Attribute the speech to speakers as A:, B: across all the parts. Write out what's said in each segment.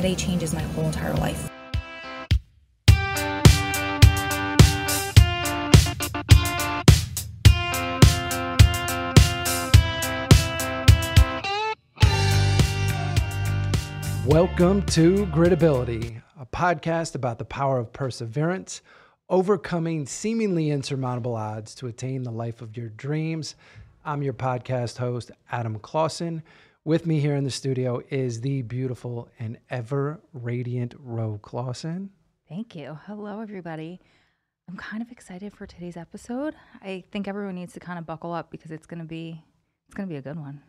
A: today changes my whole entire life.
B: Welcome to Gritability, a podcast about the power of perseverance, overcoming seemingly insurmountable odds to attain the life of your dreams. I'm your podcast host, Adam Clausen. With me here in the studio is the beautiful and ever radiant Ro Clausen.
C: Thank you. Hello, everybody. I'm kind of excited for today's episode. I think everyone needs to kind of buckle up because it's to be it's going to be a good one.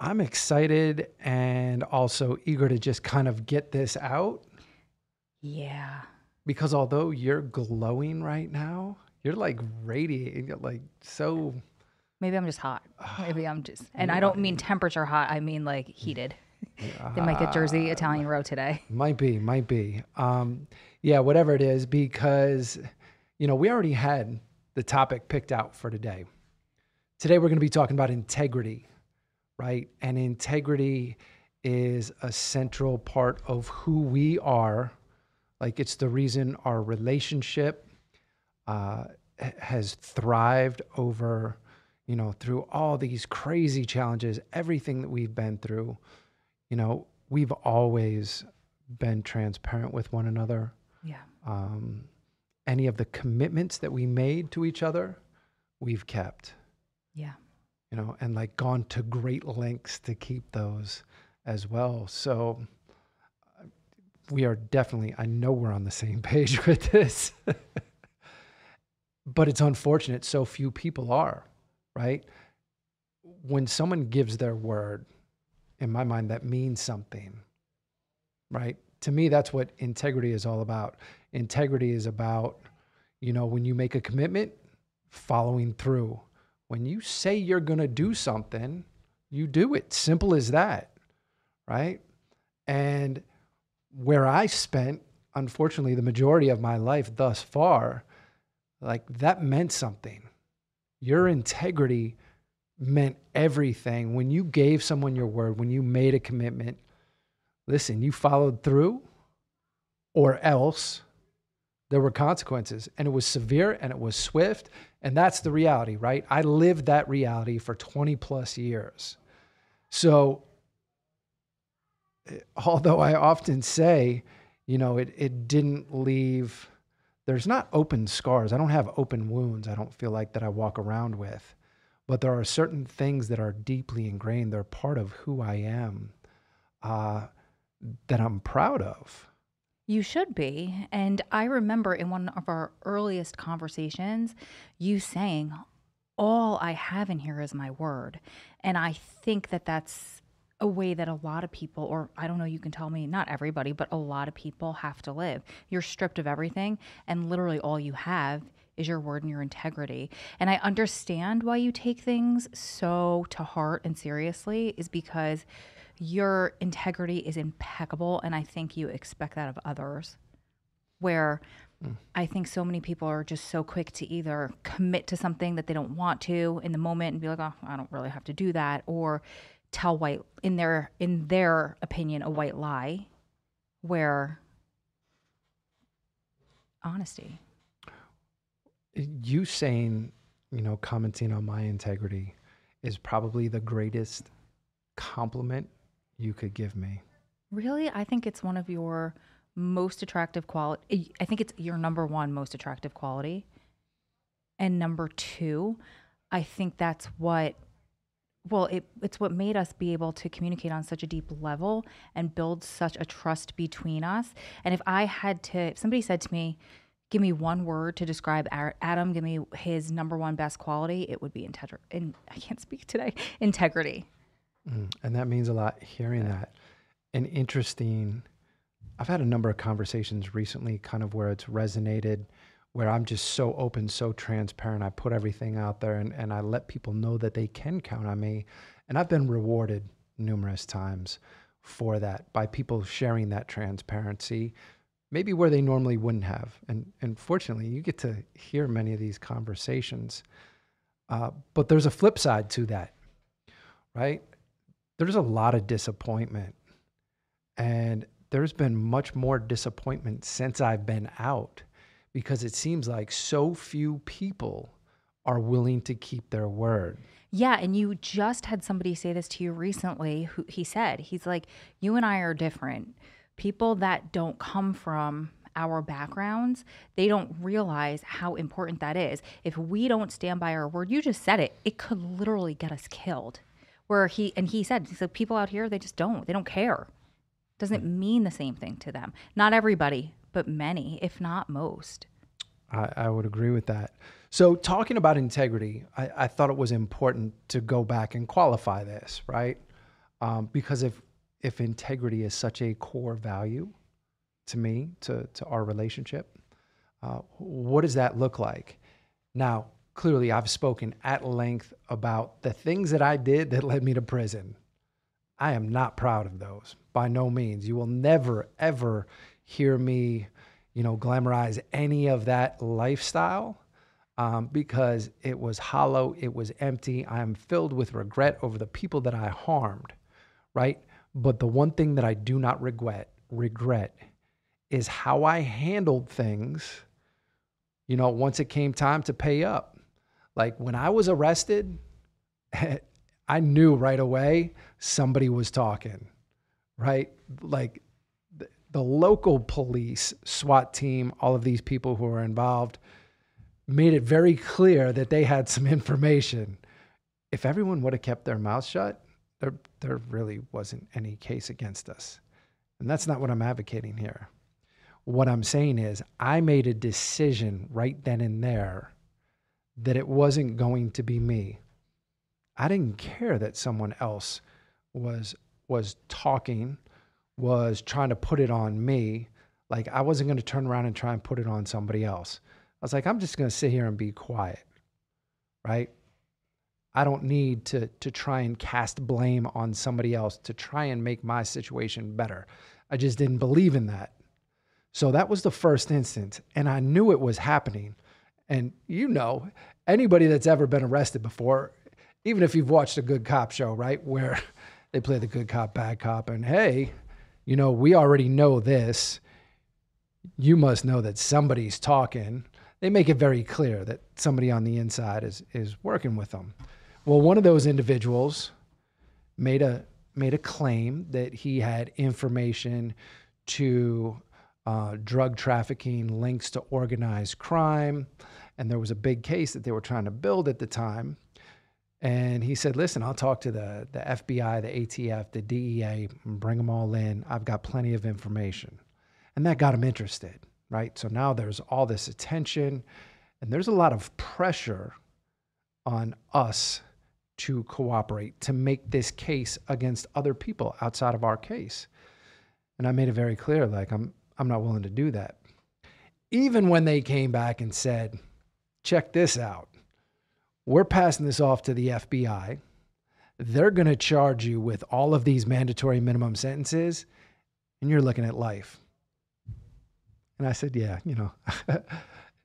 B: I'm excited and also eager to just kind of get this out
C: Yeah.
B: because although you're glowing right now, you're like radiating, like so.
C: Maybe I'm just hot. Maybe I'm just, and I don't mean temperature hot. I mean like heated. they might get Jersey Italian Ro today.
B: Might be, might be. Um, yeah, whatever it is, because, you know, we already had the topic picked out for today. Today, we're going to be talking about integrity, right? And integrity is a central part of who we are. Like, it's the reason our relationship uh, has thrived over, you know, through all these crazy challenges, everything that we've been through. You know, we've always been transparent with one another.
C: Yeah.
B: Um, any of the commitments that we made to each other, we've kept,
C: Yeah.
B: you know, and like gone to great lengths to keep those as well. So we are definitely, I know we're on the same page with this, but it's unfortunate so few people are, right? When someone gives their word, in my mind, that means something, right? To me, that's what integrity is all about. Integrity is about, you know, when you make a commitment, following through. When you say you're going to do something, you do it. Simple as that, right? And where I spent, unfortunately, the majority of my life thus far, like that meant something. Your integrity meant everything. When you gave someone your word, when you made a commitment, listen, you followed through, or else there were consequences. And it was severe and it was swift. And that's the reality, right? I lived that reality for 20 plus years. So, although I often say, you know, it, it didn't leave, there's not open scars. I don't have open wounds, I don't feel like that I walk around with. But there are certain things that are deeply ingrained. They're part of who I am uh, that I'm proud of.
C: You should be. And I remember in one of our earliest conversations, you saying, All I have in here is my word. And I think that that's a way that a lot of people, or I don't know, you can tell me, not everybody, but a lot of people have to live. You're stripped of everything, and literally all you have is your word and your integrity. And I understand why you take things so to heart and seriously, is because your integrity is impeccable and i think you expect that of others where hmm. i think so many people are just so quick to either commit to something that they don't want to in the moment and be like oh i don't really have to do that or tell white in their in their opinion a white lie where honesty
B: you saying, you know, commenting on my integrity is probably the greatest compliment you could give me.
C: Really, I think it's one of your most attractive quality. I think it's your number one most attractive quality. And number two, I think that's what well, it, it's what made us be able to communicate on such a deep level and build such a trust between us. And if I had to, if somebody said to me, give me one word to describe Adam, give me his number one best quality, it would be integrity. And I can't speak today. Integrity.
B: Mm, And that means a lot hearing that. And interesting, I've had a number of conversations recently, kind of where it's resonated, where I'm just so open, so transparent. I put everything out there and, and I let people know that they can count on me. And I've been rewarded numerous times for that by people sharing that transparency, maybe where they normally wouldn't have. And, and fortunately, you get to hear many of these conversations. Uh, but there's a flip side to that, right? there's a lot of disappointment. And there's been much more disappointment since I've been out because it seems like so few people are willing to keep their word.
C: Yeah, and you just had somebody say this to you recently who he said, he's like, "You and I are different. People that don't come from our backgrounds, they don't realize how important that is. If we don't stand by our word, you just said it, it could literally get us killed." Where he and he said, so people out here, they just don't. They don't care. Doesn't mean the same thing to them. Not everybody, but many, if not most.
B: I, I would agree with that. So, talking about integrity, I, I, thought it was important to go back and qualify this, right? Um, because if if integrity is such a core value to me, to to our relationship, uh, what does that look like? Now, clearly, I've spoken at length about the things that I did that led me to prison. I am not proud of those by no means. You will never ever hear me, you know, glamorize any of that lifestyle um, because it was hollow, it was empty. I am filled with regret over the people that I harmed, right? But the one thing that I do not regret, regret is how I handled things, you know, once it came time to pay up. Like when I was arrested, I knew right away somebody was talking, right? Like the, local police, SWAT team, all of these people who were involved made it very clear that they had some information. If everyone would have kept their mouth shut, there, there really wasn't any case against us. And that's not what I'm advocating here. What I'm saying is, I made a decision right then and there that it wasn't going to be me. I didn't care that someone else was was talking, was trying to put it on me. Like I wasn't going to turn around and try and put it on somebody else. I was like, I'm just going to sit here and be quiet, right? I don't need to to try and cast blame on somebody else to try and make my situation better. I just didn't believe in that. So that was the first instance, and I knew it was happening. And you know, anybody that's ever been arrested before, even if you've watched a good cop show, right, where they play the good cop, bad cop, and hey, you know, we already know this. You must know that somebody's talking they make it very clear that somebody on the inside is is working with them. Well, one of those individuals made a made a claim that he had information to uh, drug trafficking, links to organized crime, and there was a big case that they were trying to build at the time. And he said, "Listen, I'll talk to the the FBI, the ATF, the DEA, bring them all in. I've got plenty of information." And that got him interested right? So now there's all this attention and there's a lot of pressure on us to cooperate, to make this case against other people outside of our case. And I made it very clear like I'm I'm not willing to do that. Even when they came back and said, "Check this out. We're passing this off to the FBI. They're going to charge you with all of these mandatory minimum sentences and you're looking at life." And I said, yeah, you know,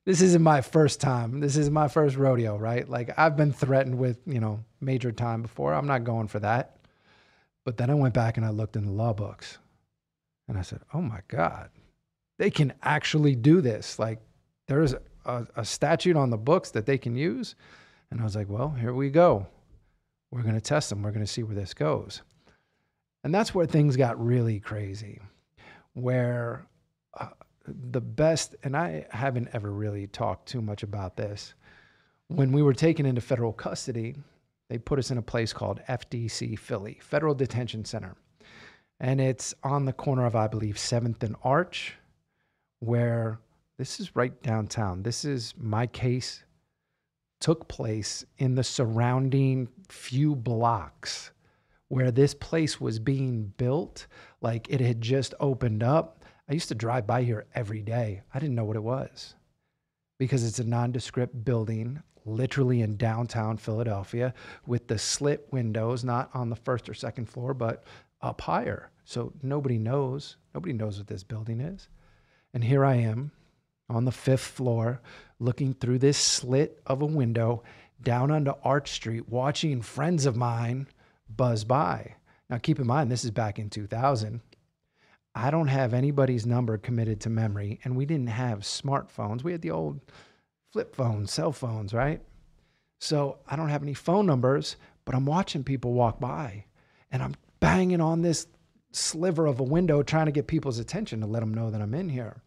B: this isn't my first time. This is my first rodeo, right? Like I've been threatened with, you know, major time before. I'm not going for that. But then I went back and I looked in the law books and I said, oh my God, they can actually do this. Like there's a, a statute on the books that they can use. And I was like, well, here we go. We're going to test them. We're going to see where this goes. And that's where things got really crazy, where uh, the best, and I haven't ever really talked too much about this. When we were taken into federal custody, they put us in a place called FDC Philly, Federal Detention Center. And it's on the corner of, I believe, 7th and Arch, where this is right downtown. This is my case, took place in the surrounding few blocks where this place was being built. Like it had just opened up I used to drive by here every day. I didn't know what it was because it's a nondescript building, literally in downtown Philadelphia, with the slit windows, not on the first or second floor, but up higher. So nobody knows. Nobody knows what this building is. And here I am on the fifth floor, looking through this slit of a window down onto Arch Street, watching friends of mine buzz by. Now, keep in mind, this is back in 2000. I don't have anybody's number committed to memory. And we didn't have smartphones. We had the old flip phones, cell phones, right? So I don't have any phone numbers, but I'm watching people walk by and I'm banging on this sliver of a window trying to get people's attention to let them know that I'm in here.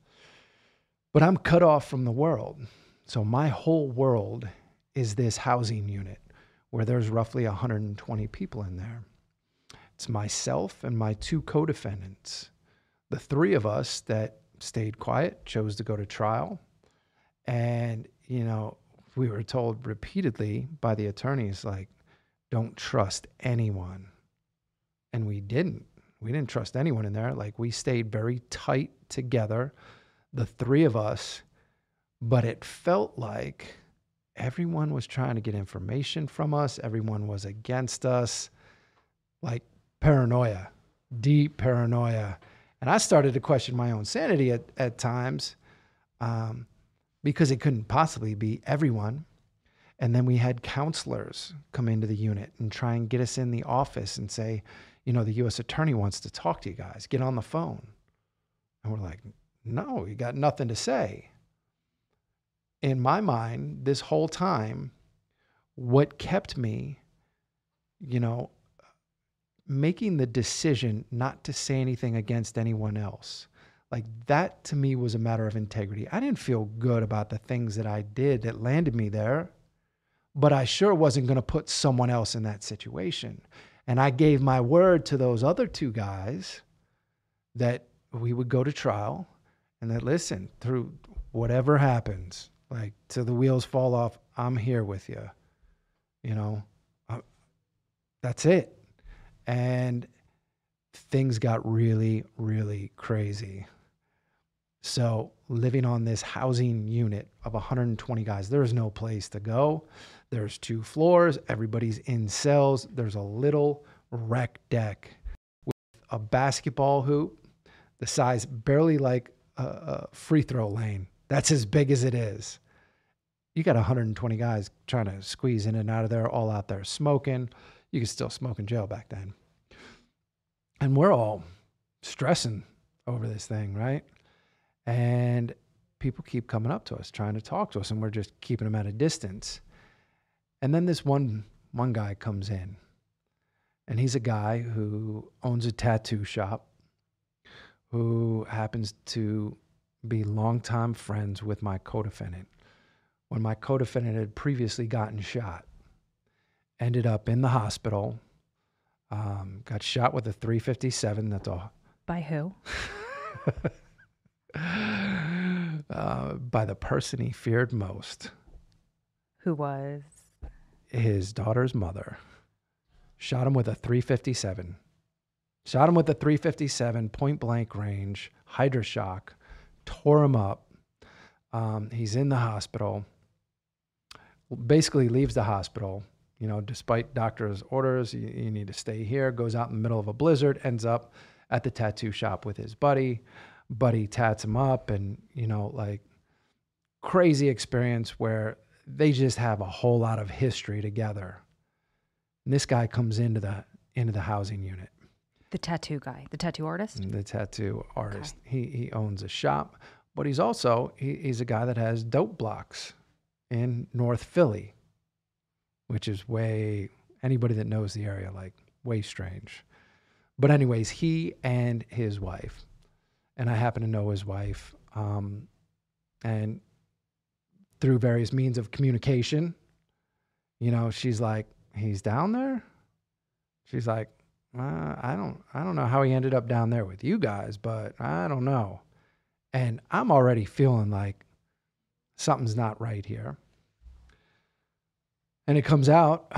B: But I'm cut off from the world. So my whole world is this housing unit where there's roughly 120 people in there. It's myself and my two co defendants. The three of us that stayed quiet chose to go to trial. And, you know, we were told repeatedly by the attorneys, like, don't trust anyone. And we didn't. We didn't trust anyone in there. Like, we stayed very tight together, the three of us. But it felt like everyone was trying to get information from us, everyone was against us. Like, paranoia, deep paranoia. And I started to question my own sanity at, at times um, because it couldn't possibly be everyone. And then we had counselors come into the unit and try and get us in the office and say, you know, the U.S. attorney wants to talk to you guys. Get on the phone. And we're like, no, you got nothing to say. In my mind, this whole time, what kept me, you know, making the decision not to say anything against anyone else. Like that to me was a matter of integrity. I didn't feel good about the things that I did that landed me there, but I sure wasn't going to put someone else in that situation. And I gave my word to those other two guys that we would go to trial and that listen, through whatever happens, like till the wheels fall off, I'm here with you. You know, I, that's it and things got really, really crazy. So, living on this housing unit of 120 guys, there's no place to go. There's two floors, everybody's in cells. There's a little rec deck with a basketball hoop, the size barely like a, free throw lane. That's as big as it is. You got 120 guys trying to squeeze in and out of there, all out there smoking you could still smoke in jail back then. And we're all stressing over this thing, right? And people keep coming up to us, trying to talk to us, and we're just keeping them at a distance. And then this one one guy comes in, and he's a guy who owns a tattoo shop, who happens to be longtime friends with my co-defendant. When my co-defendant had previously gotten shot, ended up in the hospital. Um, got shot with a 357. That's all.
C: By who?
B: uh, by the person he feared most.
C: Who was?
B: His daughter's mother. Shot him with a 357. Shot him with a 357, point blank range, Hydra-Shok, tore him up. Um, he's in the hospital. Basically, leaves the hospital you know, despite doctor's orders, you, you, need to stay here, goes out in the middle of a blizzard, ends up at the tattoo shop with his buddy. Buddy tats him up, and, you know, like crazy experience where they just have a whole lot of history together. And this guy comes into the into the housing unit.
C: The tattoo guy, the tattoo artist.
B: The tattoo artist. Okay. He he owns a shop, but he's also he, he's a guy that has dope blocks in North Philly which is way anybody that knows the area like way strange. But anyways, he and his wife, and I happen to know his wife, um, and through various means of communication, you know, she's like, he's down there. She's like, uh, I don't, I don't know how he ended up down there with you guys, but I don't know. And I'm already feeling like something's not right here. And it comes out,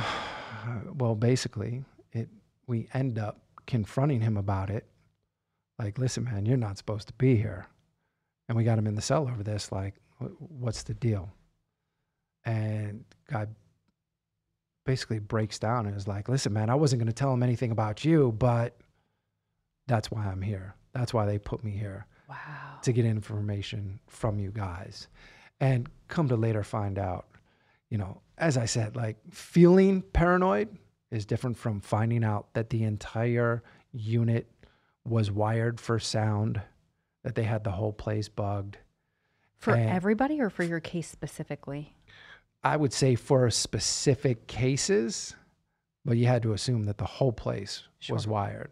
B: well, basically, it we end up confronting him about it. Like, listen, man, you're not supposed to be here. And we got him in the cell over this. Like, what's the deal? And God basically breaks down and is like, listen, man, I wasn't going to tell him anything about you, but that's why I'm here. That's why they put me here.
C: Wow.
B: To get information from you guys. And come to later find out you know, as I said, like feeling paranoid is different from finding out that the entire unit was wired for sound, that they had the whole place bugged.
C: For
B: And-
C: everybody or for your case specifically?
B: I would say for specific cases, but you had to assume that the whole place was wired,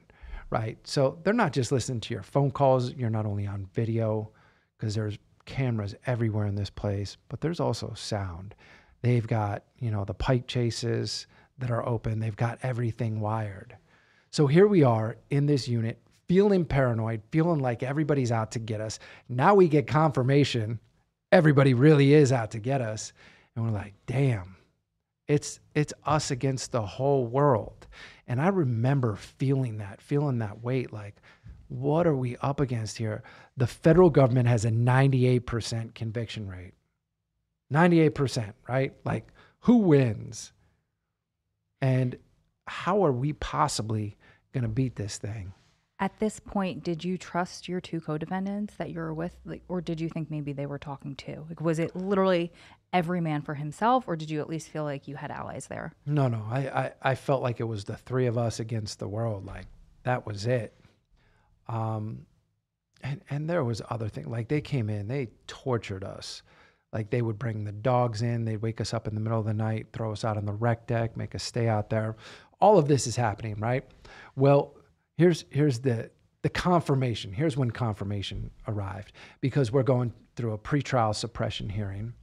B: right? So they're not just listening to your phone calls. You're not only on video because there's cameras everywhere in this place, but there's also sound. They've got, you know, the pipe chases that are open. They've got everything wired. So here we are in this unit, feeling paranoid, feeling like everybody's out to get us. Now we get confirmation everybody really is out to get us. And we're like, damn, it's it's us against the whole world. And I remember feeling that, feeling that weight, like, what are we up against here? The federal government has a 98% conviction rate. 98%, right? Like, who wins? And how are we possibly going to beat this thing?
C: At this point, did you trust your two co-defendants that you were with, like, or did you think maybe they were talking to? Like, was it literally every man for himself, or did you at least feel like you had allies there?
B: No, no. I, I, I felt like it was the three of us against the world. Like that was it. Um, and and there was other things. Like they came in, they tortured us. Like they would bring the dogs in, they'd wake us up in the middle of the night, throw us out on the rec deck, make us stay out there. All of this is happening, right? Well, here's here's the the confirmation. Here's when confirmation arrived because we're going through a pretrial suppression hearing.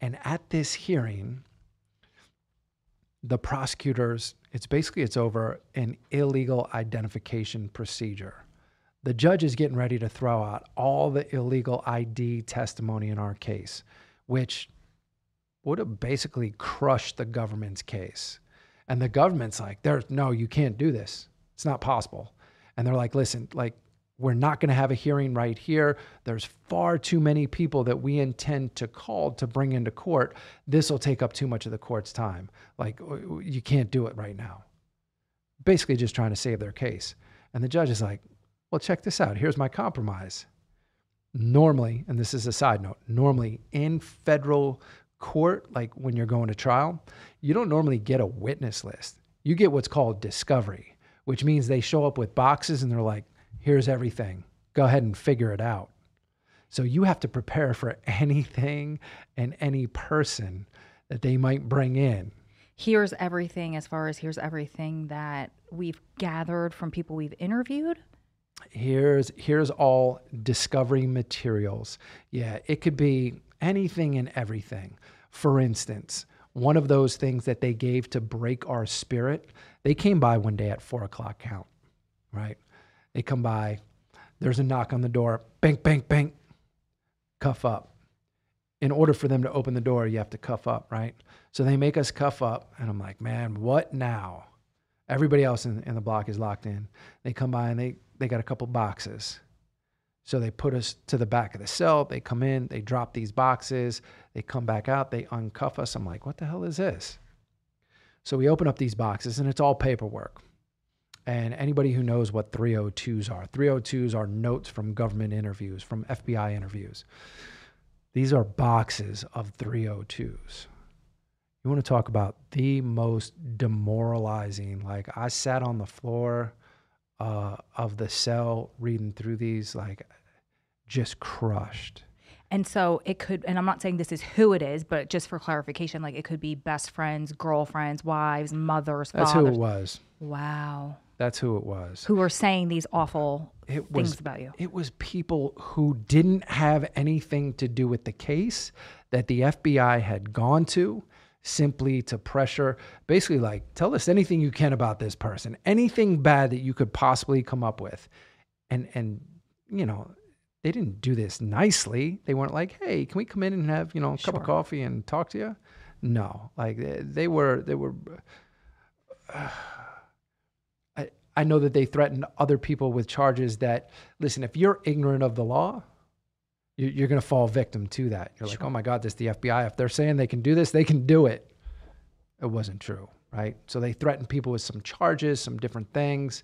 B: And at this hearing, the prosecutors it's basically it's over an illegal identification procedure. The judge is getting ready to throw out all the illegal id testimony in our case which would have basically crushed the government's case. And the government's like there's no you can't do this. It's not possible. And they're like listen like we're not going to have a hearing right here. There's far too many people that we intend to call to bring into court. This will take up too much of the court's time. Like, you can't do it right now. Basically, just trying to save their case. And the judge is like, well, check this out. Here's my compromise. Normally, and this is a side note, normally in federal court, like when you're going to trial, you don't normally get a witness list. You get what's called discovery, which means they show up with boxes and they're like, here's everything. Go ahead and figure it out. So you have to prepare for anything and any person that they might bring in.
C: Here's everything as far as here's everything that we've gathered from people we've interviewed.
B: Here's here's all discovery materials. Yeah, it could be anything and everything. For instance, one of those things that they gave to break our spirit, they came by one day at four o'clock count, right? They come by, there's a knock on the door, bang, bang, bang, cuff up. In order for them to open the door, you have to cuff up, right? So they make us cuff up, and I'm like, man, what now? Everybody else in, in the block is locked in. They come by and they, they got a couple boxes. So they put us to the back of the cell. They come in, they drop these boxes, they come back out, they uncuff us. I'm like, what the hell is this? So we open up these boxes, and it's all paperwork. And anybody who knows what 302s are, 302s are notes from government interviews, from FBI interviews. These are boxes of 302s. You want to talk about the most demoralizing? Like, I sat on the floor uh, of the cell reading through these, like, just crushed.
C: And so it could, and I'm not saying this is who it is, but just for clarification, like it could be best friends, girlfriends, wives, mothers,
B: That's
C: fathers.
B: who it was.
C: Wow.
B: That's who it was.
C: Who were saying these awful
B: It
C: things
B: was
C: about you.
B: It was people who didn't have anything to do with the case that the FBI had gone to simply to pressure, basically like tell us anything you can about this person, anything bad that you could possibly come up with. And and you know, they didn't do this nicely. They weren't like, "Hey, can we come in and have, you know, a cup of coffee and talk to you?" No. Like they, they were they were I, I know that they threatened other people with charges that, listen, if you're ignorant of the law, you- you're going to fall victim to that. You're like, oh my God, this is the FBI. If they're saying they can do this, they can do it. It wasn't true, right? So they threatened people with some charges, some different things.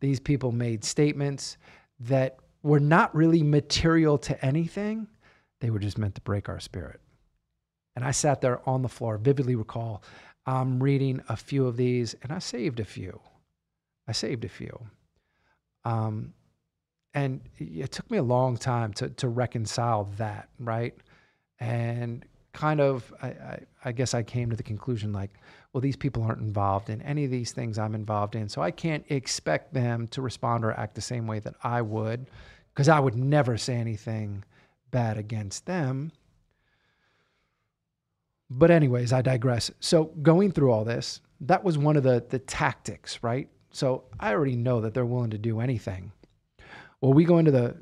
B: These people made statements that were not really material to anything. They were just meant to break our spirit. And I sat there on the floor, vividly recall, I'm reading a few of these, and I saved a few. I saved a few. Um, and it took me a long time to to reconcile that, right? And kind of, I, I, I guess I came to the conclusion like, well, these people aren't involved in any of these things I'm involved in, so I can't expect them to respond or act the same way that I would, because I would never say anything bad against them. But anyways, I digress. So going through all this, that was one of the the tactics, right? So I already know that they're willing to do anything. Well, we go into the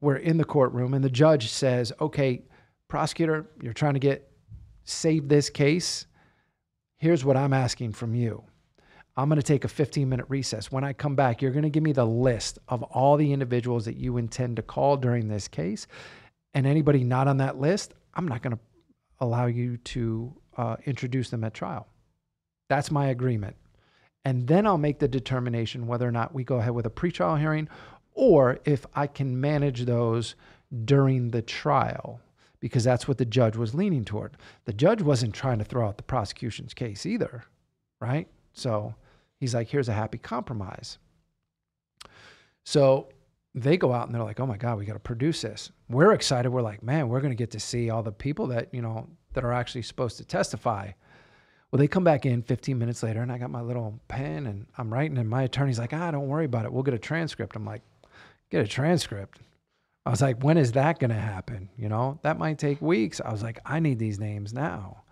B: we're in the courtroom and the judge says, "Okay, prosecutor, you're trying to get save this case. Here's what I'm asking from you. I'm going to take a 15 minute recess. When I come back, you're going to give me the list of all the individuals that you intend to call during this case. And anybody not on that list, I'm not going to allow you to uh, introduce them at trial. That's my agreement. And then I'll make the determination whether or not we go ahead with a pretrial hearing or if I can manage those during the trial because that's what the judge was leaning toward. The judge wasn't trying to throw out the prosecution's case either, right? So he's like, here's a happy compromise. So they go out and they're like, oh my God, we got to produce this. We're excited. We're like, man, we're going to get to see all the people that, you know, that are actually supposed to testify. Well, they come back in 15 minutes later and I got my little pen and I'm writing and my attorney's like, ah, don't worry about it. We'll get a transcript. I'm like, get a transcript. I was like, when is that going to happen? You know, that might take weeks. I was like, I need these names now.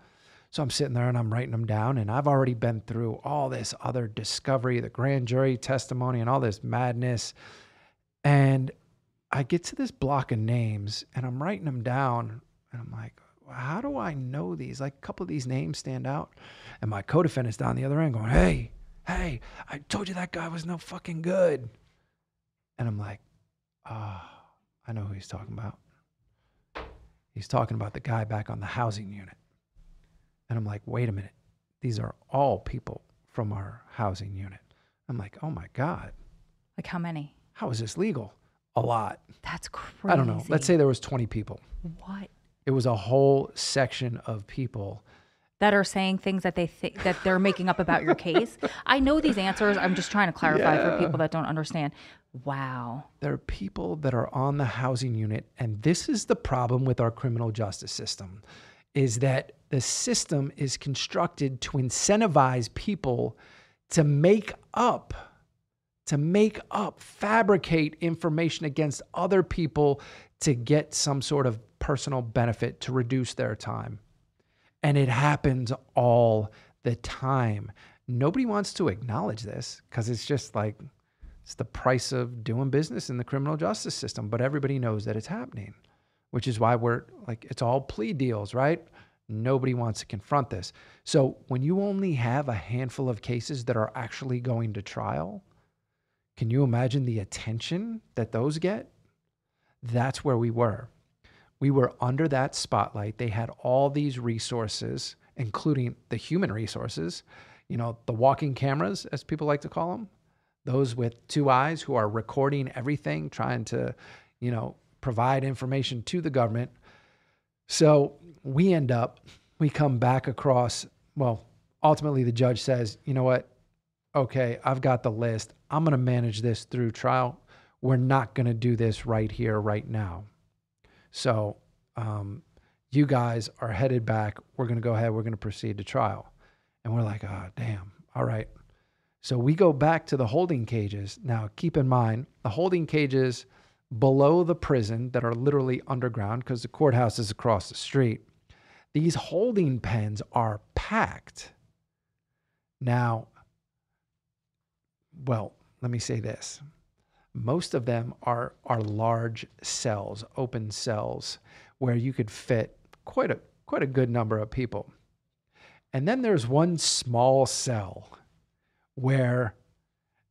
B: So I'm sitting there and I'm writing them down, and I've already been through all this other discovery, the grand jury testimony, and all this madness. And I get to this block of names and I'm writing them down, and I'm like, how do I know these? Like a couple of these names stand out. And my co defendant's down the other end going, hey, hey, I told you that guy was no fucking good. And I'm like, ah. Oh I know who he's talking about. He's talking about the guy back on the housing unit. And I'm like, wait a minute. These are all people from our housing unit. I'm like, oh my God.
C: Like how many?
B: How is this legal? A lot.
C: That's crazy.
B: I don't know. Let's say there was 20 people.
C: What?
B: It was a whole section of people
C: that are saying things that they think that they're making up about your case. I know these answers. I'm just trying to clarify yeah. for people that don't understand. Wow.
B: There are people that are on the housing unit and this is the problem with our criminal justice system is that the system is constructed to incentivize people to make up to make up fabricate information against other people to get some sort of personal benefit to reduce their time. And it happens all the time. Nobody wants to acknowledge this because it's just like it's the price of doing business in the criminal justice system. But everybody knows that it's happening, which is why we're like, it's all plea deals, right? Nobody wants to confront this. So when you only have a handful of cases that are actually going to trial, can you imagine the attention that those get? That's where we were we were under that spotlight. They had all these resources, including the human resources, you know, the walking cameras, as people like to call them, those with two eyes who are recording everything, trying to, you know, provide information to the government. So we end up, we come back across, well, ultimately the judge says, you know what? Okay, I've got the list. I'm going to manage this through trial. We're not going to do this right here, right now. So um, you guys are headed back. We're going to go ahead. We're going to proceed to trial. And we're like, oh, damn. All right. So we go back to the holding cages. Now, keep in mind, the holding cages below the prison that are literally underground because the courthouse is across the street. These holding pens are packed. Now, well, let me say this most of them are are large cells, open cells, where you could fit quite a quite a good number of people. And then there's one small cell where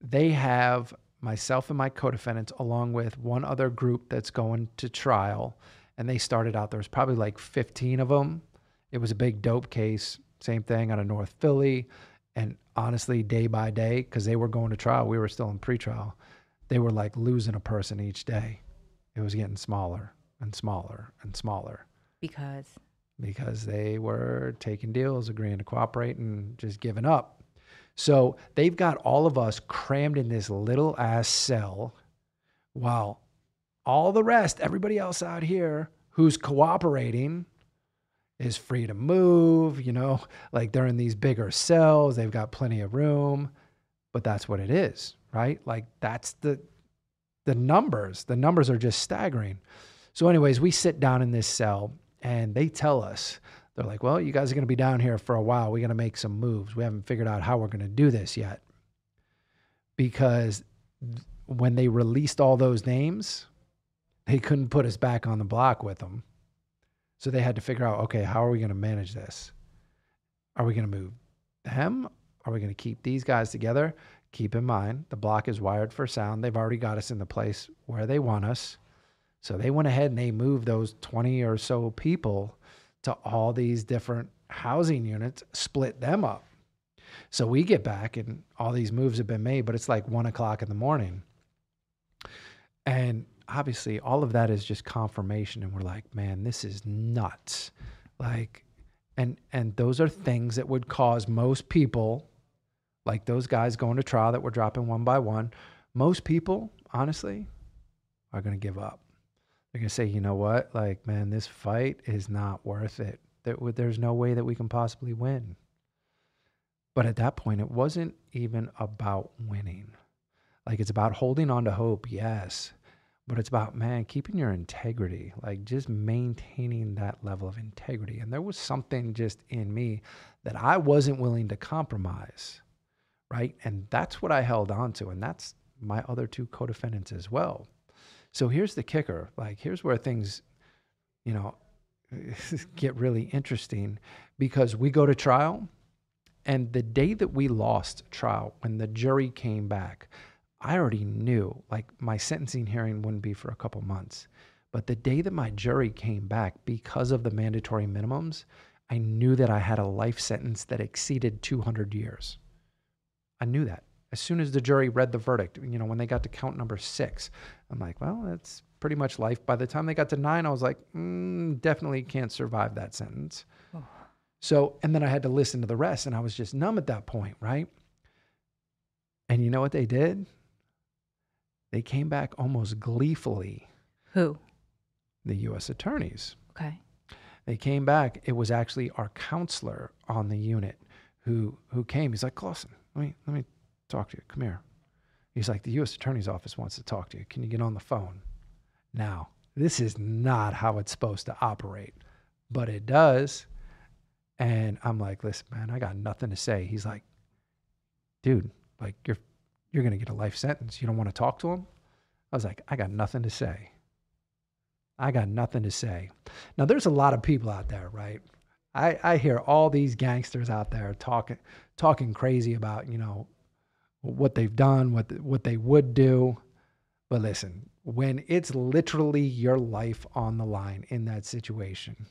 B: they have myself and my co-defendants along with one other group that's going to trial and they started out there was probably like 15 of them it was a big dope case same thing out of north philly and honestly day by day because they were going to trial we were still in pretrial they were like losing a person each day. It was getting smaller and smaller and smaller.
C: Because?
B: Because they were taking deals, agreeing to cooperate, and just giving up. So they've got all of us crammed in this little ass cell while all the rest, everybody else out here who's cooperating is free to move, you know, like they're in these bigger cells, they've got plenty of room, but that's what it is, right? Like that's the the numbers. The numbers are just staggering. So anyways, we sit down in this cell and they tell us they're like, "Well, you guys are going to be down here for a while. We're going to make some moves. We haven't figured out how we're going to do this yet." Because when they released all those names, they couldn't put us back on the block with them. So they had to figure out, okay, how are we going to manage this? Are we going to move them? Are we going to keep these guys together? Keep in mind, the block is wired for sound. They've already got us in the place where they want us. So they went ahead and they moved those 20 or so people to all these different housing units, split them up. So we get back and all these moves have been made, but it's like one o'clock in the morning. And obviously all of that is just confirmation and we're like man this is nuts like and and those are things that would cause most people like those guys going to trial that were dropping one by one most people honestly are going to give up. They're going to say you know what? Like man this fight is not worth it. There, there's no way that we can possibly win. But at that point it wasn't even about winning. Like it's about holding on to hope yes but it's about man keeping your integrity like just maintaining that level of integrity. And there was something just in me that i wasn't willing to compromise right and that's what i held on to and that's my other two co-defendants as well so here's the kicker like here's where things you know get really interesting because we go to trial and the day that we lost trial when the jury came back I already knew like my sentencing hearing wouldn't be for a couple months. But the day that my jury came back because of the mandatory minimums, I knew that I had a life sentence that exceeded 200 years. I knew that. As soon as the jury read the verdict, you know, when they got to count number six, I'm like, well, that's pretty much life. By the time they got to nine, I was like, mm, definitely can't survive that sentence. Oh. So, and then I had to listen to the rest, and I was just numb at that point, right? And you know what they did? they came back almost gleefully.
C: Who?
B: The U.S. attorneys.
C: Okay.
B: They came back. It was actually our counselor on the unit who who came. He's like, Clausen, let me let me talk to you. Come here. He's like, the U.S. Attorney's Office wants to talk to you. Can you get on the phone? Now, this is not how it's supposed to operate, but it does. And I'm like, listen, man, I got nothing to say. He's like, dude, like you're you're to get a life sentence. You don't want to talk to him? I was like, I got nothing to say. I got nothing to say. Now, there's a lot of people out there, right? I, I hear all these gangsters out there talking talking crazy about you know what they've done, what what they would do. But listen, when it's literally your life on the line in that situation,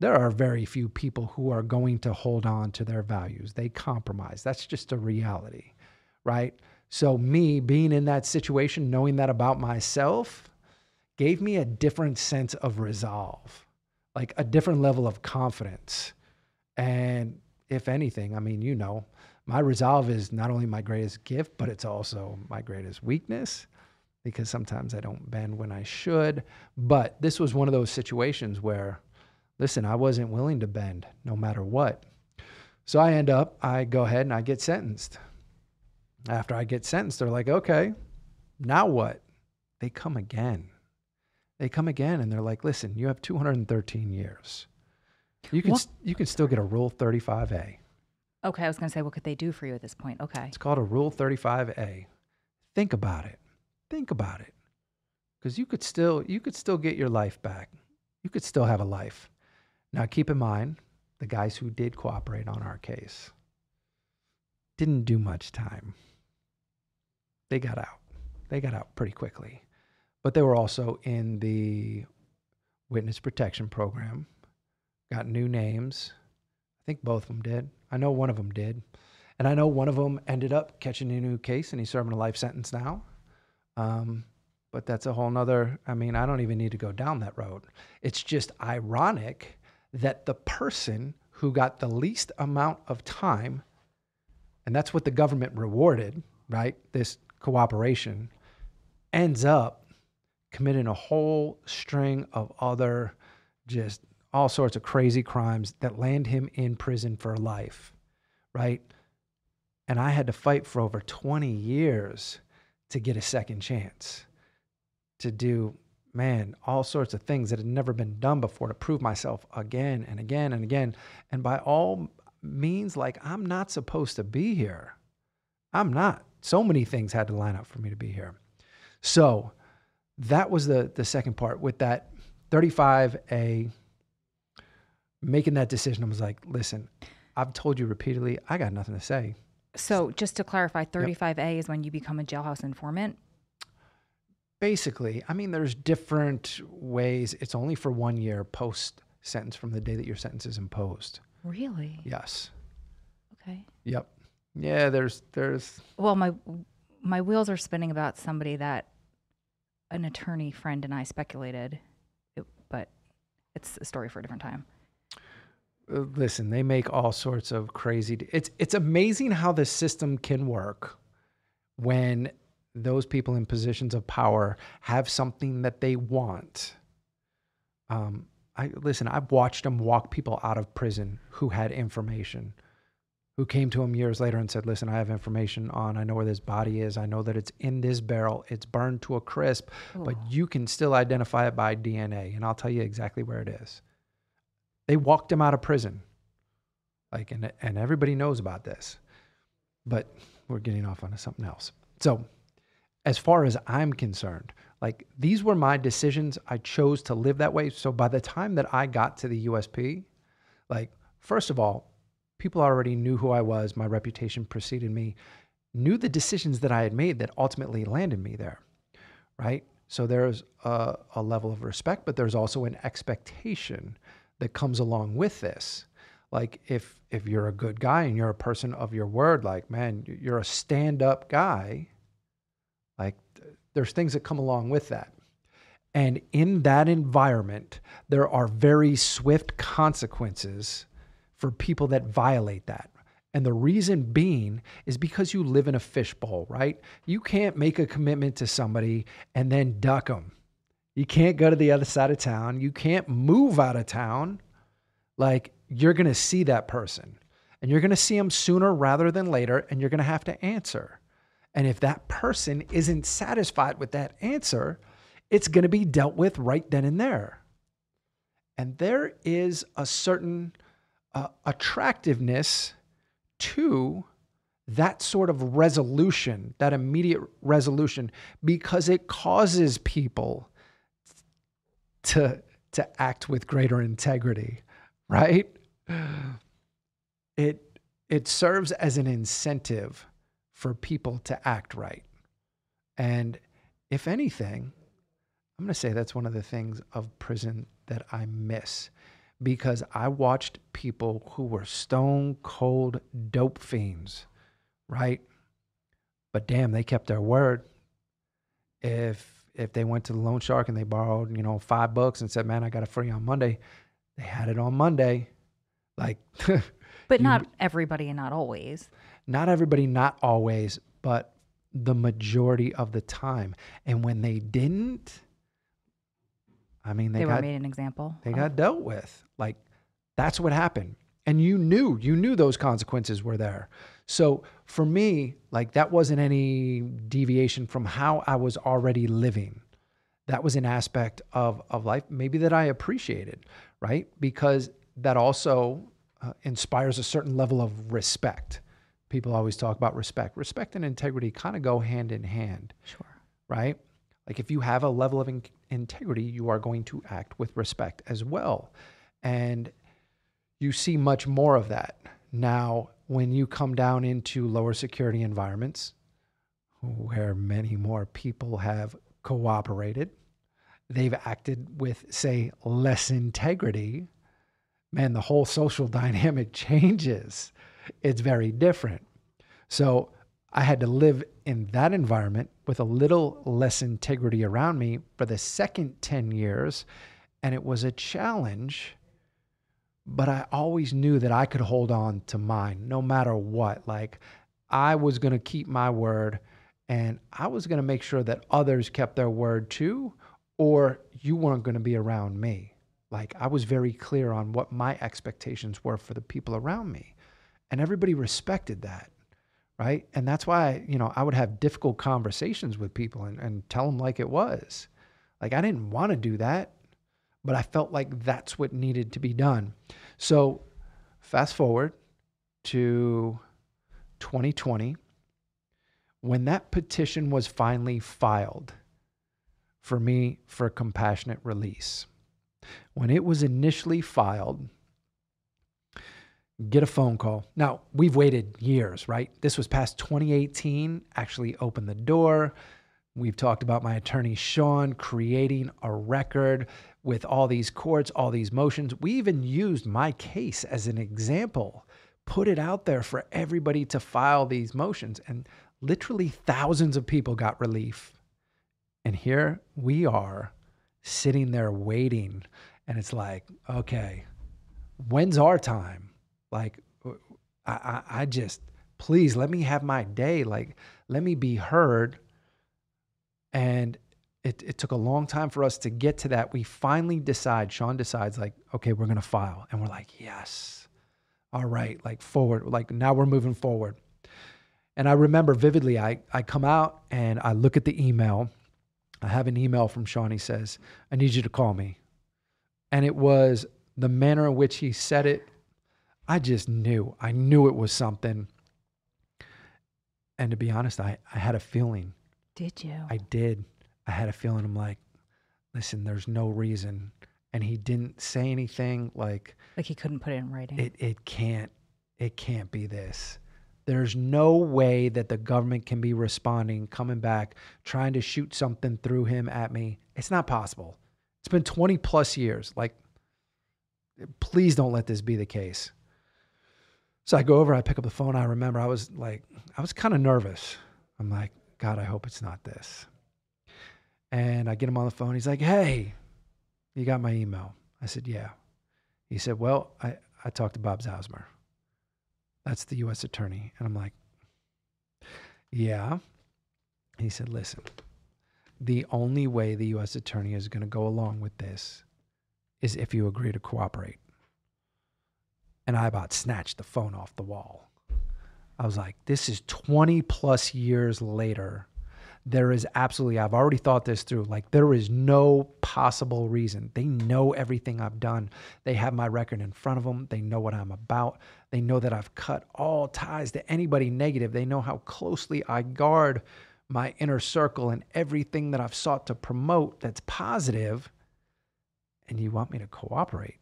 B: there are very few people who are going to hold on to their values. They compromise. That's just a reality right? So, me being in that situation, knowing that about myself, gave me a different sense of resolve, like a different level of confidence. And if anything, I mean, you know, my resolve is not only my greatest gift, but it's also my greatest weakness because sometimes I don't bend when I should. But this was one of those situations where, listen, I wasn't willing to bend no matter what. So I end up, I go ahead and I get sentenced after I get sentenced, they're like, okay, now what? They come again. They come again and they're like, listen, you have 213 years. You can, st- you can still get a Rule 35A.
C: Okay, I was going to say, what could they do for you at this point? Okay.
B: It's called a Rule 35A. Think about it. Think about it. Because you could still you could still get your life back. You could still have a life. Now keep in mind, the guys who did cooperate on our case didn't do much time they got out. They got out pretty quickly. But they were also in the witness protection program, got new names. I think both of them did. I know one of them did. And I know one of them ended up catching a new case and he's serving a life sentence now. Um, but that's a whole nother, I mean, I don't even need to go down that road. It's just ironic that the person who got the least amount of time, and that's what the government rewarded, right? This cooperation ends up committing a whole string of other just all sorts of crazy crimes that land him in prison for life, right? And I had to fight for over 20 years to get a second chance to do, man, all sorts of things that had never been done before to prove myself again and again and again. And by all means, like, I'm not supposed to be here. I'm not. So many things had to line up for me to be here. So that was the the second part with that 35A making that decision. I was like, listen, I've told you repeatedly, I got nothing to say.
C: So just to clarify, 35A is when you become a jailhouse informant.
B: Basically, I mean, there's different ways. It's only for one year post sentence from the day that your sentence is imposed.
C: Really?
B: Yes.
C: Okay.
B: Yep. Yeah. There's there's
C: Well, my my wheels are spinning about somebody that an attorney friend and I speculated, it, but it's a story for a different time.
B: uh, listen. They make all sorts of crazy. It's it's amazing how the system can work when those people in positions of power have something that they want. Um, I listen. I've watched them walk people out of prison who had information, who came to him years later and said, "Listen, I have information on. I know where this body is. I know that it's in this barrel. It's burned to a crisp, but
C: oh.
B: you can still identify it by DNA, and I'll tell you exactly where it is." They walked him out of prison, like, and and everybody knows about this, but we're getting off onto something else. So, as far as I'm concerned, like these were my decisions. I chose to live that way. So by the time that I got to the USP, like first of all, people already knew who I was. My reputation preceded me, knew the decisions that I had made that ultimately landed me there, right? So there's a, a level of respect, but there's also an expectation that comes along with this. Like if if you're a good guy and you're a person of your word, like man, you're a stand-up guy, like there's things that come along with that. And in that environment, there are very swift consequences for people that violate that. And the reason being is because you live in a fishbowl, right? You can't make a commitment to somebody and then duck them. You can't go to the other side of town. You can't move out of town. Like you're going to see that person and you're going to see them sooner rather than later and you're going to have to answer. And if that person isn't satisfied with that answer, it's going to be dealt with right then and there. And there is a certain uh, attractiveness to that sort of resolution, that immediate resolution, because it causes people to, to act with greater integrity, right? It, it serves as an incentive for people to act right. And if anything, I'm going to say that's one of the things of prison that I miss because I watched people who were stone cold dope fiends, right? But damn, they kept their word. If if they went to the loan shark and they borrowed, you know, five bucks and said, "Man, I got it free on Monday," they had it on Monday. Like,
C: But
B: You-
C: not everybody and not always.
B: not everybody, not always, but the majority of the time. And when they didn't, I mean, they,
C: They, were
B: got
C: made an example.
B: they
C: of.
B: got dealt with. Like that's what happened. And you knew, you knew those consequences were there. So for me, like that wasn't any deviation from how I was already living. That was an aspect of, of life maybe that I appreciated, right? Because that also uh, inspires a certain level of respect. People always talk about respect. Respect and integrity kind of go hand in hand
C: Sure.
B: right? Like if you have a level of in- integrity, you are going to act with respect as well. And you see much more of that. Now, when you come down into lower security environments where many more people have cooperated, they've acted with, say, less integrity, man, the whole social dynamic changes. It's very different. So I had to live in that environment with a little less integrity around me for the second 10 years. And it was a challenge, but I always knew that I could hold on to mine no matter what. Like I was going to keep my word and I was going to make sure that others kept their word too, or you weren't going to be around me. Like I was very clear on what my expectations were for the people around me. And everybody respected that. Right. And that's why, you know, I would have difficult conversations with people and, and tell them like it was. Like I didn't want to do that, but I felt like that's what needed to be done. So fast forward to 2020 when that petition was finally filed for me for compassionate release. When it was initially filed, get a phone call. Now, we've waited years, right? This was past 2018, actually opened the door. We've talked about my attorney, Sean, creating a record with all these courts, all these motions. We even used my case as an example, put it out there for everybody to file these motions. And literally thousands of people got relief and here we are sitting there waiting. And it's like, okay, when's our time? Like, uh, I, I, I just, please let me have my day. Like, let me be heard. And it, it took a long time for us to get to that. We finally decide, Sean decides, like, okay, we're going to file. And we're like, yes. All right, like forward, like now we're moving forward. And I remember vividly, I, I come out and I look at the email I have an email from Sean. He says, I need you to call me. And it was the manner in which he said it. I just knew. I knew it was something. And to be honest, I, I had a feeling.
C: Did you?
B: I did. I had a feeling. I'm like, listen, there's no reason. And he didn't say anything like
C: like he couldn't put it in writing.
B: It it can't it can't be this. There's no way that the government can be responding, coming back, trying to shoot something through him at me. It's not possible. It's been 20 plus years. Like, please don't let this be the case. So I go over, I pick up the phone. I remember I was like, I was kind of nervous. I'm like, God, I hope it's not this. And I get him on the phone. He's like, Hey, you got my email? I said, Yeah. He said, Well, I, I talked to Bob Zausmer. That's the U.S. attorney. And I'm like, yeah. He said, listen, the only way the U.S. attorney is going to go along with this is if you agree to cooperate. And I about snatched the phone off the wall. I was like, this is 20 plus years later. There is absolutely i've already thought this through like there is no possible reason. They know everything i've done. They have my record in front of them they know what i'm about. They know that i've cut all ties to anybody negative. They know how closely i guard my inner circle and everything that i've sought to promote that's positive. and you want me to cooperate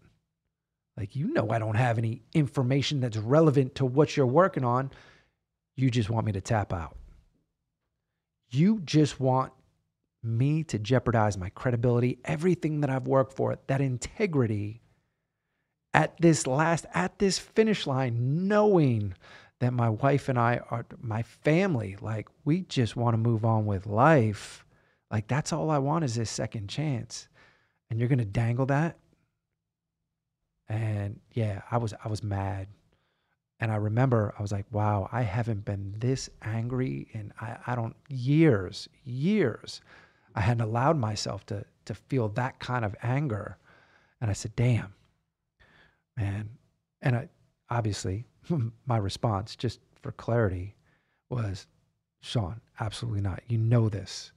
B: like you know i don't have any information that's relevant to what you're working on you just want me to tap out you just want me to jeopardize my credibility, everything that I've worked for, that integrity at this last, at this finish line, knowing that my wife and I are my family. Like, we just want to move on with life. Like, that's all I want is this second chance. And you're going to dangle that. And yeah, I was, I was mad. And I remember I was like, wow, I haven't been this angry in I, I don't years, years. I hadn't allowed myself to to feel that kind of anger. And I said, damn, man. And I obviously my response, just for clarity, was, Sean, absolutely not. You know this.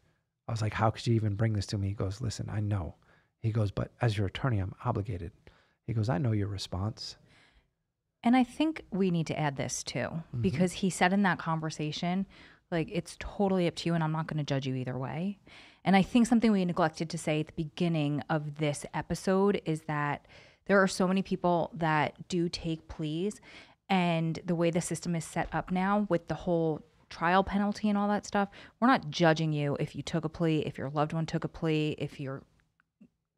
B: I was like, how could you even bring this to me? He goes, listen, I know. He goes, but as your attorney, I'm obligated. He goes, I know your response.
C: And I think we need to add this too, mm-hmm. because he said in that conversation, like, it's totally up to you, and I'm not going to judge you either way. And I think something we neglected to say at the beginning of this episode is that there are so many people that do take pleas. And the way the system is set up now with the whole trial penalty and all that stuff, we're not judging you if you took a plea, if your loved one took a plea, if you're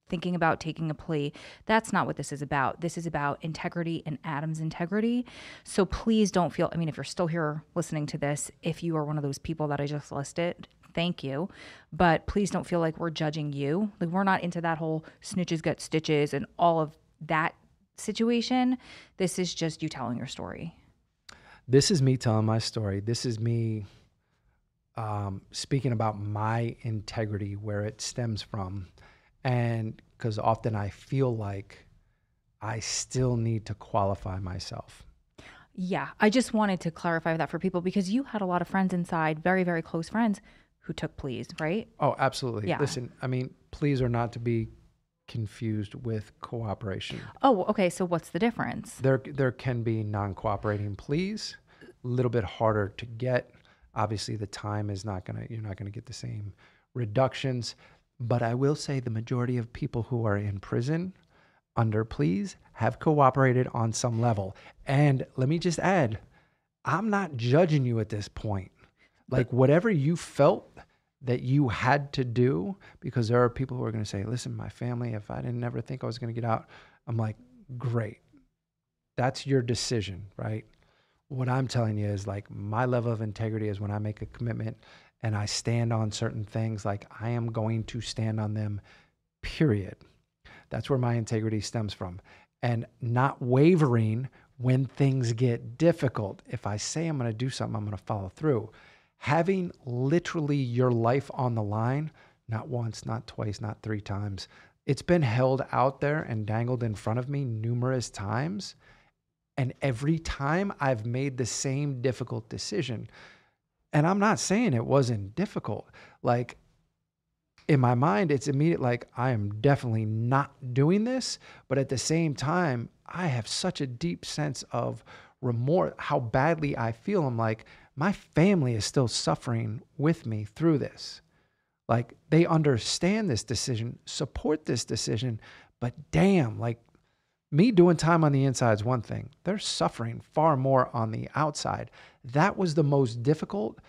C: thinking about taking a plea. That's not what this is about. This is about integrity and Adam's integrity. So please don't feel, I mean, if you're still here listening to this, if you are one of those people that I just listed, thank you. But please don't feel like we're judging you. Like we're not into that whole snitches get stitches and all of that situation. This is just you telling your story.
B: This is me telling my story. This is me um, speaking about my integrity, where it stems from And because often I feel like I still need to qualify myself.
C: Yeah, I just wanted to clarify that for people because you had a lot of friends inside, very, very close friends who took pleas, right?
B: Oh, absolutely.
C: Yeah.
B: Listen, I mean, pleas are not to be confused with cooperation.
C: Oh, okay. So what's the difference?
B: There, there can be non-cooperating pleas, a little bit harder to get. Obviously, the time is not gonna. You're not gonna get the same reductions. But I will say the majority of people who are in prison under pleas have cooperated on some level. And let me just add, I'm not judging you at this point. Like whatever you felt that you had to do, because there are people who are going to say, listen, my family, if I didn't ever think I was going to get out, I'm like, great. That's your decision, right? What I'm telling you is like my level of integrity is when I make a commitment and I stand on certain things, like I am going to stand on them, period. That's where my integrity stems from. And not wavering when things get difficult. If I say I'm going to do something, I'm going to follow through. Having literally your life on the line, not once, not twice, not three times. It's been held out there and dangled in front of me numerous times. And every time I've made the same difficult decision. And I'm not saying it wasn't difficult. Like in my mind, it's immediate like I am definitely not doing this. But at the same time, I have such a deep sense of remorse, how badly I feel. I'm like, my family is still suffering with me through this. Like they understand this decision, support this decision, but damn, like me doing time on the inside is one thing. They're suffering far more on the outside. That was the most difficult,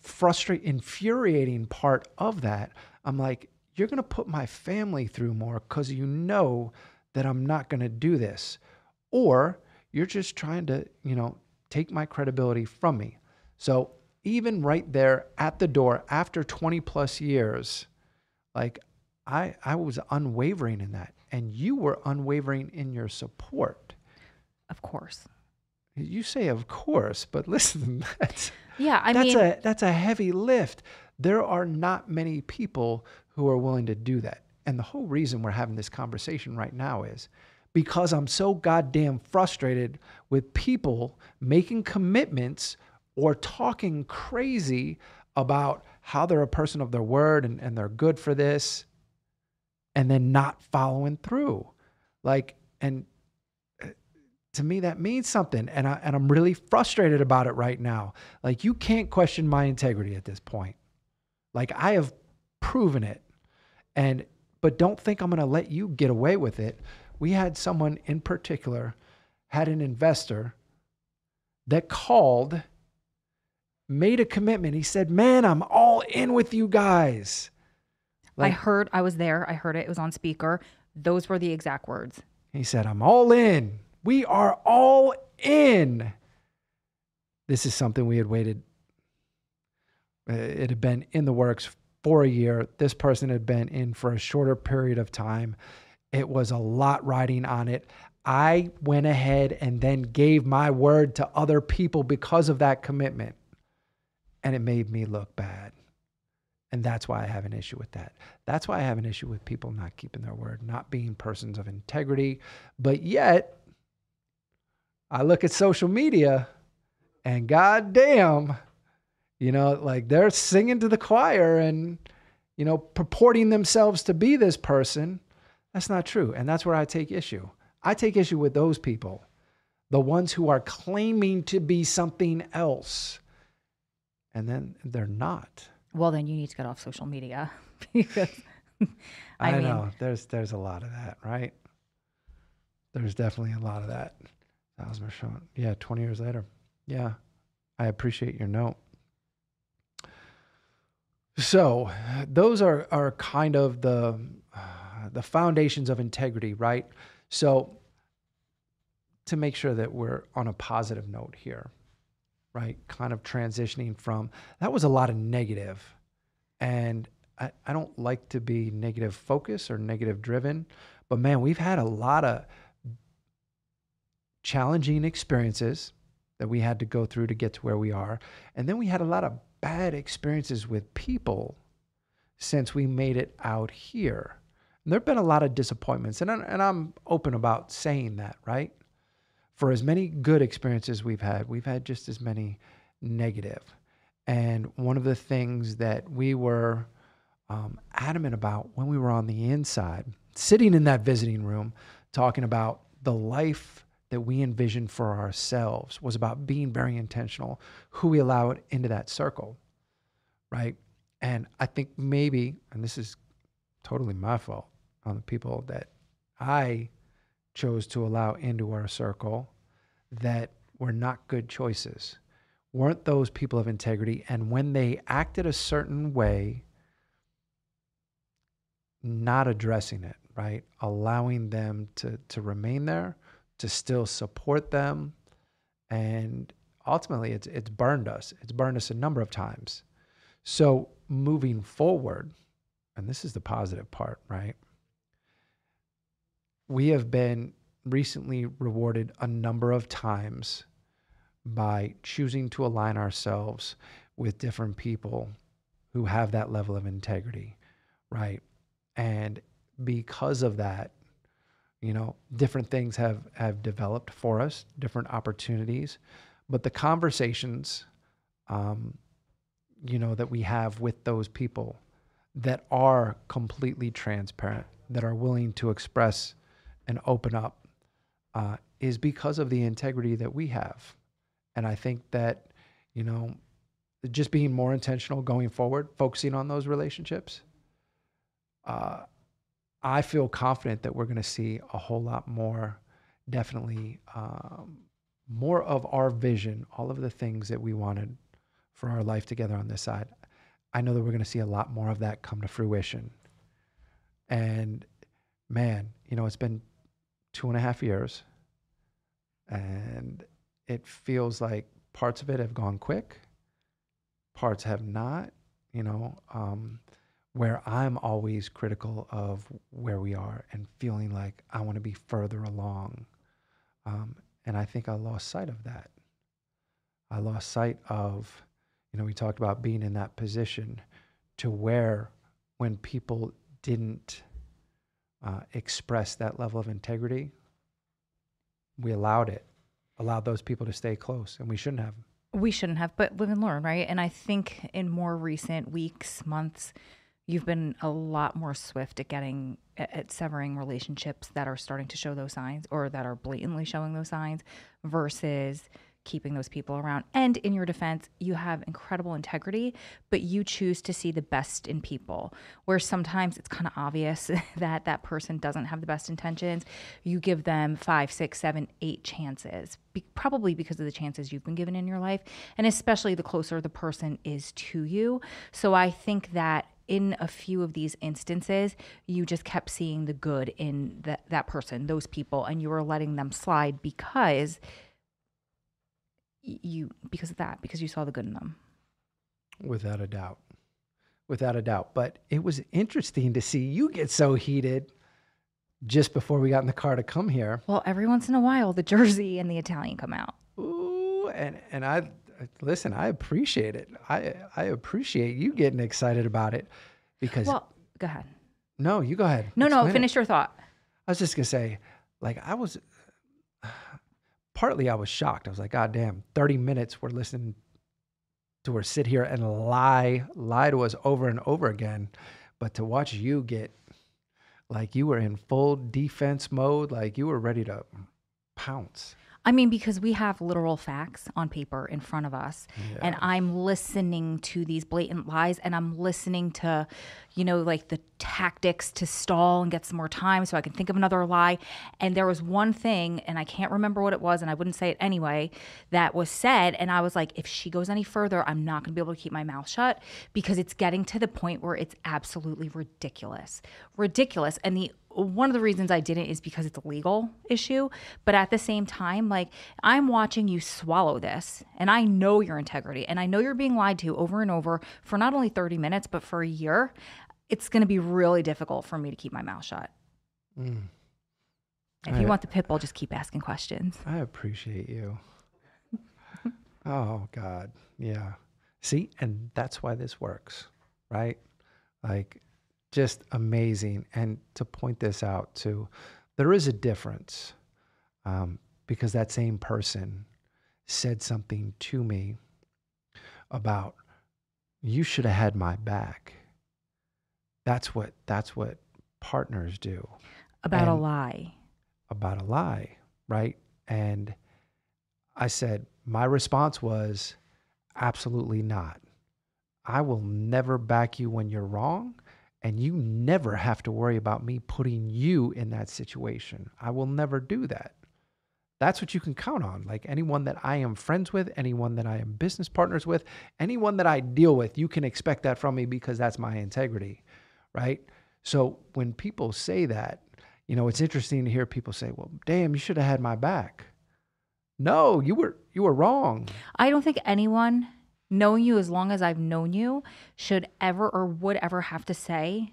B: frustrating, infuriating part of that. I'm like, you're going to put my family through more because you know that I'm not going to do this. Or you're just trying to, you know, take my credibility from me. So even right there at the door after 20 plus years, like I, I was unwavering in that and you were unwavering in your support.
C: Of course.
B: You say, of course, but listen, that's
C: Yeah, I
B: that's
C: mean,
B: a that's a heavy lift. There are not many people who are willing to do that. And the whole reason we're having this conversation right now is because I'm so goddamn frustrated with people making commitments or talking crazy about how they're a person of their word and, and they're good for this and then not following through. Like, and uh, to me, that means something. And, I, and I'm really frustrated about it right now. Like, you can't question my integrity at this point. Like, I have proven it. And, but don't think I'm going to let you get away with it. We had someone in particular, had an investor that called, made a commitment. He said, Man, I'm all in with you guys.
C: I heard, I was there. I heard it. It was on speaker. Those were the exact words.
B: He said, I'm all in. We are all in. This is something we had waited. uh, It had been in the works for a year. This person had been in for a shorter period of time. It was a lot riding on it. I went ahead and then gave my word to other people because of that commitment. And it made me look bad. And that's why I have an issue with that. That's why I have an issue with people not keeping their word, not being persons of integrity. But yet, I look at social media and goddamn, you know, like they're singing to the choir and, you know, purporting themselves to be this person. That's not true. And that's where I take issue. I take issue with those people, the ones who are claiming to be something else, and then they're not.
C: Well, then you need to get off social media because I,
B: I,
C: mean,
B: know there's there's a lot of that, right? There's definitely a lot of that. Thousand percent. Yeah, twenty years later. Yeah, I appreciate your note. So those are are kind of the uh, the foundations of integrity, right? So to make sure that we're on a positive note here, right? Kind of transitioning from that was a lot of negative, and I, I don't like to be negative focused or negative driven, but man, we've had a lot of challenging experiences that we had to go through to get to where we are. And then we had a lot of bad experiences with people since we made it out here. And there've been a lot of disappointments, and I- and I'm open about saying that, right? For as many good experiences we've had, we've had just as many negative. And one of the things that we were um, adamant about when we were on the inside, sitting in that visiting room, talking about the life that we envisioned for ourselves, was about being very intentional, who we allowed into that circle, right? And I think maybe, and this is totally my fault on the people that I chose to allow into our circle that were not good choices, weren't those people of integrity. And when they acted a certain way, not addressing it, right? Allowing them to, to remain there, to still support them. And ultimately, it's, it's burned us. It's burned us a number of times. So moving forward, and this is the positive part, right? We have been recently rewarded a number of times by choosing to align ourselves with different people who have that level of integrity, right? And because of that, you know, different things have have developed for us, different opportunities, but the conversations, um, you know, that we have with those people that are completely transparent, that are willing to express and open up, uh, is because of the integrity that we have. And I think that, you know, just being more intentional going forward, focusing on those relationships, uh, I feel confident that we're going to see a whole lot more, definitely um, more of our vision, all of the things that we wanted for our life together on this side. I know that we're going to see a lot more of that come to fruition. And man, you know, it's been two and a half years, and it feels like parts of it have gone quick, parts have not. You know, um, where I'm always critical of where we are and feeling like I want to be further along. Um, and I think I lost sight of that. I lost sight of, you know, we talked about being in that position to where when people didn't uh, express that level of integrity, we allowed it, allowed those people to stay close, and we shouldn't have.
C: We shouldn't have, but live and learn, right? And I think in more recent weeks, months, you've been a lot more swift at getting at, at severing relationships that are starting to show those signs or that are blatantly showing those signs versus keeping those people around. And in your defense, you have incredible integrity, but you choose to see the best in people. Where sometimes it's kind of obvious that that person doesn't have the best intentions. You give them five, six, seven, eight chances, be- probably because of the chances you've been given in your life, and especially the closer the person is to you. So I think that in a few of these instances, you just kept seeing the good in that that person, those people, and you were letting them slide because you because of that, because you saw the good in them.
B: Without a doubt. Without a doubt. But it was interesting to see you get so heated just before we got in the car to come here.
C: Well, every once in a while, the Jersey and the Italian come out.
B: Ooh, and and I listen, I appreciate it. I I appreciate you getting excited about it because
C: Well, go ahead.
B: no, you go ahead.
C: No, no,
B: Explain it.
C: finish your thought.
B: I was just gonna say, like I was partly I was shocked. I was like, God damn, 30 minutes we're listening to her sit here and lie, lie to us over and over again. But to watch you get like you were in full defense mode, like you were ready to pounce.
C: I mean, because we have literal facts on paper in front of us, and I'm listening to these blatant lies, and I'm listening to, you know, like the tactics to stall and get some more time so I can think of another lie. And there was one thing, and I can't remember what it was, and I wouldn't say it anyway, that was said. And I was like, if she goes any further, I'm not going to be able to keep my mouth shut because it's getting to the point where it's absolutely ridiculous. Ridiculous. And the one of the reasons I didn't is because it's a legal issue. But at the same time, like I'm watching you swallow this and I know your integrity and I know you're being lied to over and over for not only 30 minutes, but for a year. It's going to be really difficult for me to keep my mouth shut.
B: Mm.
C: If
B: I-
C: you want the pit bull, just keep asking questions.
B: I appreciate you. oh God, yeah. See, and that's why this works, right? Like just amazing. And to point this out too, there is a difference um, because that same person said something to me about you should have had my back. That's what that's what partners do
C: About a lie.
B: about a lie, right? And I said, my response was, absolutely not. I will never back you when you're wrong. And you never have to worry about me putting you in that situation. I will never do that. That's what you can count on. Like anyone that I am friends with, anyone that I am business partners with, anyone that I deal with, you can expect that from me because that's my integrity, right? So when people say that, you know, it's interesting to hear people say, "Well, damn, you should have had my back." No, you were you were wrong.
C: I don't think anyone, knowing you as long as I've known you, should ever or would ever have to say,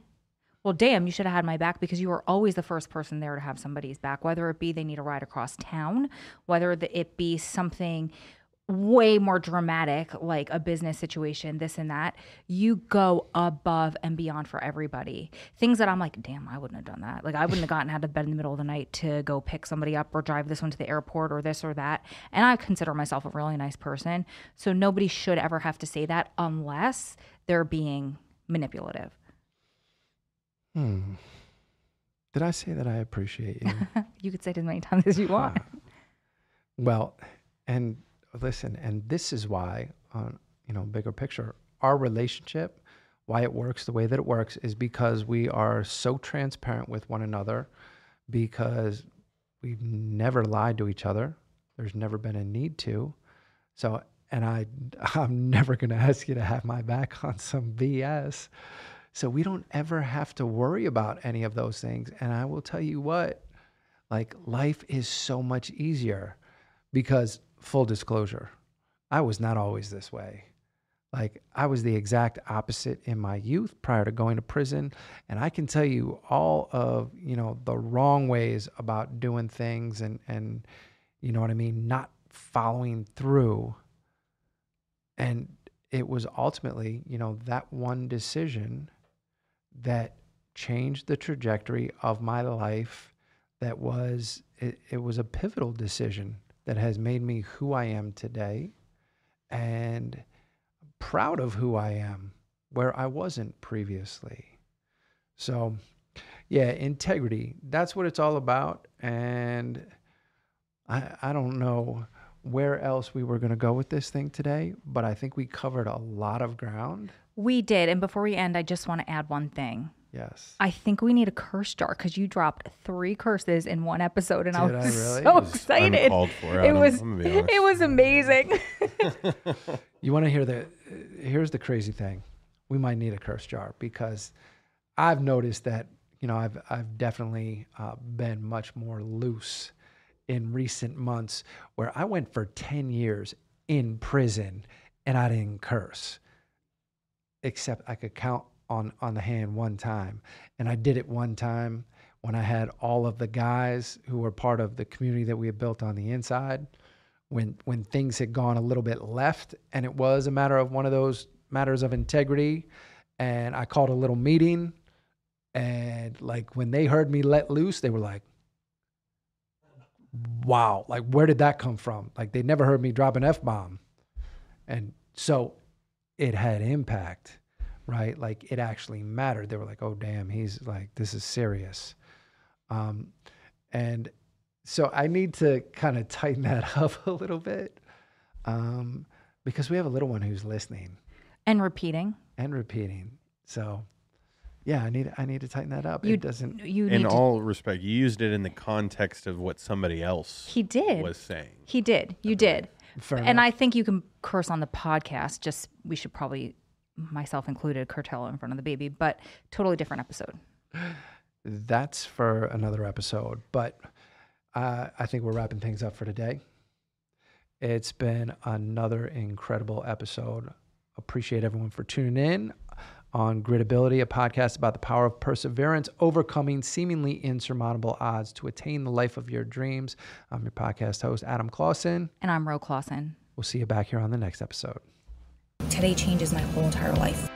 C: well, damn, you should have had my back because you were always the first person there to have somebody's back, whether it be they need a ride across town, whether it be something way more dramatic, like a business situation, this and that. You go above and beyond for everybody. Things that I'm like, damn, I wouldn't have done that. Like, I wouldn't have gotten out of bed in the middle of the night to go pick somebody up or drive this one to the airport or this or that. And I consider myself a really nice person. So nobody should ever have to say that unless they're being manipulative.
B: Hmm. Did I say that I appreciate you?
C: You could say it as many times as you want.
B: Well, and listen, and this is why, on you know, bigger picture, our relationship, why it works the way that it works, is because we are so transparent with one another, because we've never lied to each other. There's never been a need to. So, and I, I'm never going to ask you to have my back on some BS. So we don't ever have to worry about any of those things. And I will tell you what, like life is so much easier because full disclosure, I was not always this way. Like I was the exact opposite in my youth prior to going to prison, and I can tell you all of, you know, the wrong ways about doing things and and you know what I mean, not following through. And it was ultimately, you know, that one decision that changed the trajectory of my life that was it, it was a pivotal decision that has made me who I am today and proud of who I am where I wasn't previously. So, yeah, integrity, that's what it's all about and I I don't know where else we were going to go with this thing today, but I think we covered a lot of ground.
C: We did. And before we end, I just want to add one thing.
B: Yes.
C: I think we need a curse jar because you dropped three curses in one episode, and I
B: Did I
C: was
B: really?
C: so
B: It was
C: excited.
D: uncalled for,
C: It
D: Adam,
C: was
D: I'm gonna be honest.
C: it was amazing.
B: You want to hear the? Here's the crazy thing. We might need a curse jar because I've noticed that you know I've I've definitely uh, been much more loose in recent months where I went for ten years in prison and I didn't curse, except I could count on on the hand one time, and I did it one time when I had all of the guys who were part of the community that we had built on the inside. When when things had gone a little bit left and it was a matter of one of those matters of integrity and I called a little meeting and like when they heard me let loose they were like wow like where did that come from? Like they never heard me drop an f-bomb. And so it had impact right like it actually mattered they were like oh damn he's like this is serious um and so I need to kind of tighten that up a little bit um, because we have a little one who's listening
C: and repeating.
B: and repeating. So yeah, I need I need to tighten that up.
C: You
B: it doesn't.
C: You
D: In
C: need to,
D: all respect, you used it in the context of what somebody else
C: He did.
D: was saying.
C: He did. You did.
B: Fair
C: and
B: enough.
C: I think you can curse on the podcast. Just we should probably, myself included, curtail in front of the baby. But totally different episode.
B: That's for another episode. But uh, I think we're wrapping things up for today. It's been another incredible episode. Appreciate everyone for tuning in on Gritability, a podcast about the power of perseverance, overcoming seemingly insurmountable odds to attain the life of your dreams. I'm your podcast host, Adam Clausen.
C: And I'm Ro Clausen.
B: We'll see you back here on the next episode.
A: Today changes my whole entire life.